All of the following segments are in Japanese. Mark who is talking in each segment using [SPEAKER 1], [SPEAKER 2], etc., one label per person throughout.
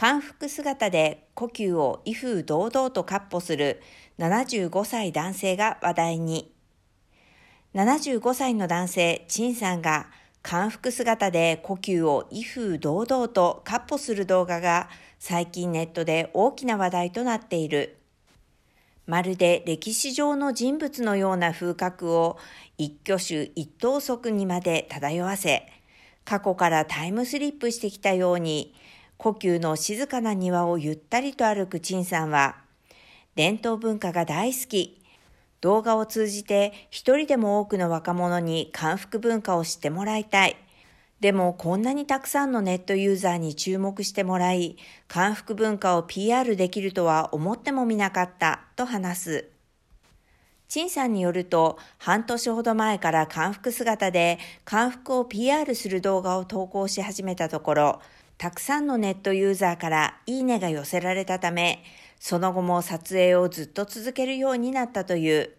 [SPEAKER 1] 漢服姿で呼吸を威風堂々と闊歩する75歳男性が話題に。75歳の男性、陳さんが漢服姿で呼吸を威風堂々と闊歩する動画が最近ネットで大きな話題となっている。まるで歴史上の人物のような風格を一挙手一投足にまで漂わせ、過去からタイムスリップしてきたように、故宮の静かな庭をゆったりと歩く陳さんは、伝統文化が大好き、動画を通じて一人でも多くの若者に漢服文化を知ってもらいたい。でもこんなにたくさんのネットユーザーに注目してもらい、漢服文化を PR できるとは思ってもみなかったと話す。陳さんによると、半年ほど前から漢服姿で漢服を PR する動画を投稿し始めたところ、たくさんのネットユーザーからいいねが寄せられたため、その後も撮影をずっと続けるようになったという。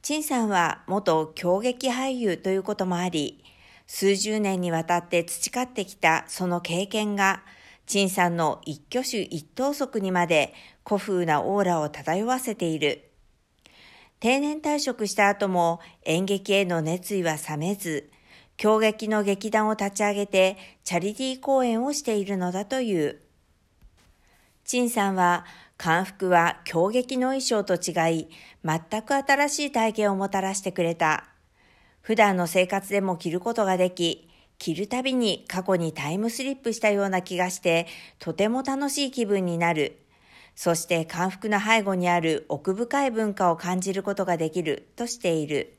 [SPEAKER 1] 陳さんは元狂劇俳優ということもあり、数十年にわたって培ってきたその経験が、陳さんの一挙手一投足にまで古風なオーラを漂わせている。定年退職した後も演劇への熱意は冷めず、狂劇の劇団を立ち上げてチャリティー公演をしているのだという。陳さんは漢服は狂劇の衣装と違い、全く新しい体験をもたらしてくれた。普段の生活でも着ることができ、着るたびに過去にタイムスリップしたような気がして、とても楽しい気分になる。そして漢服の背後にある奥深い文化を感じることができるとしている。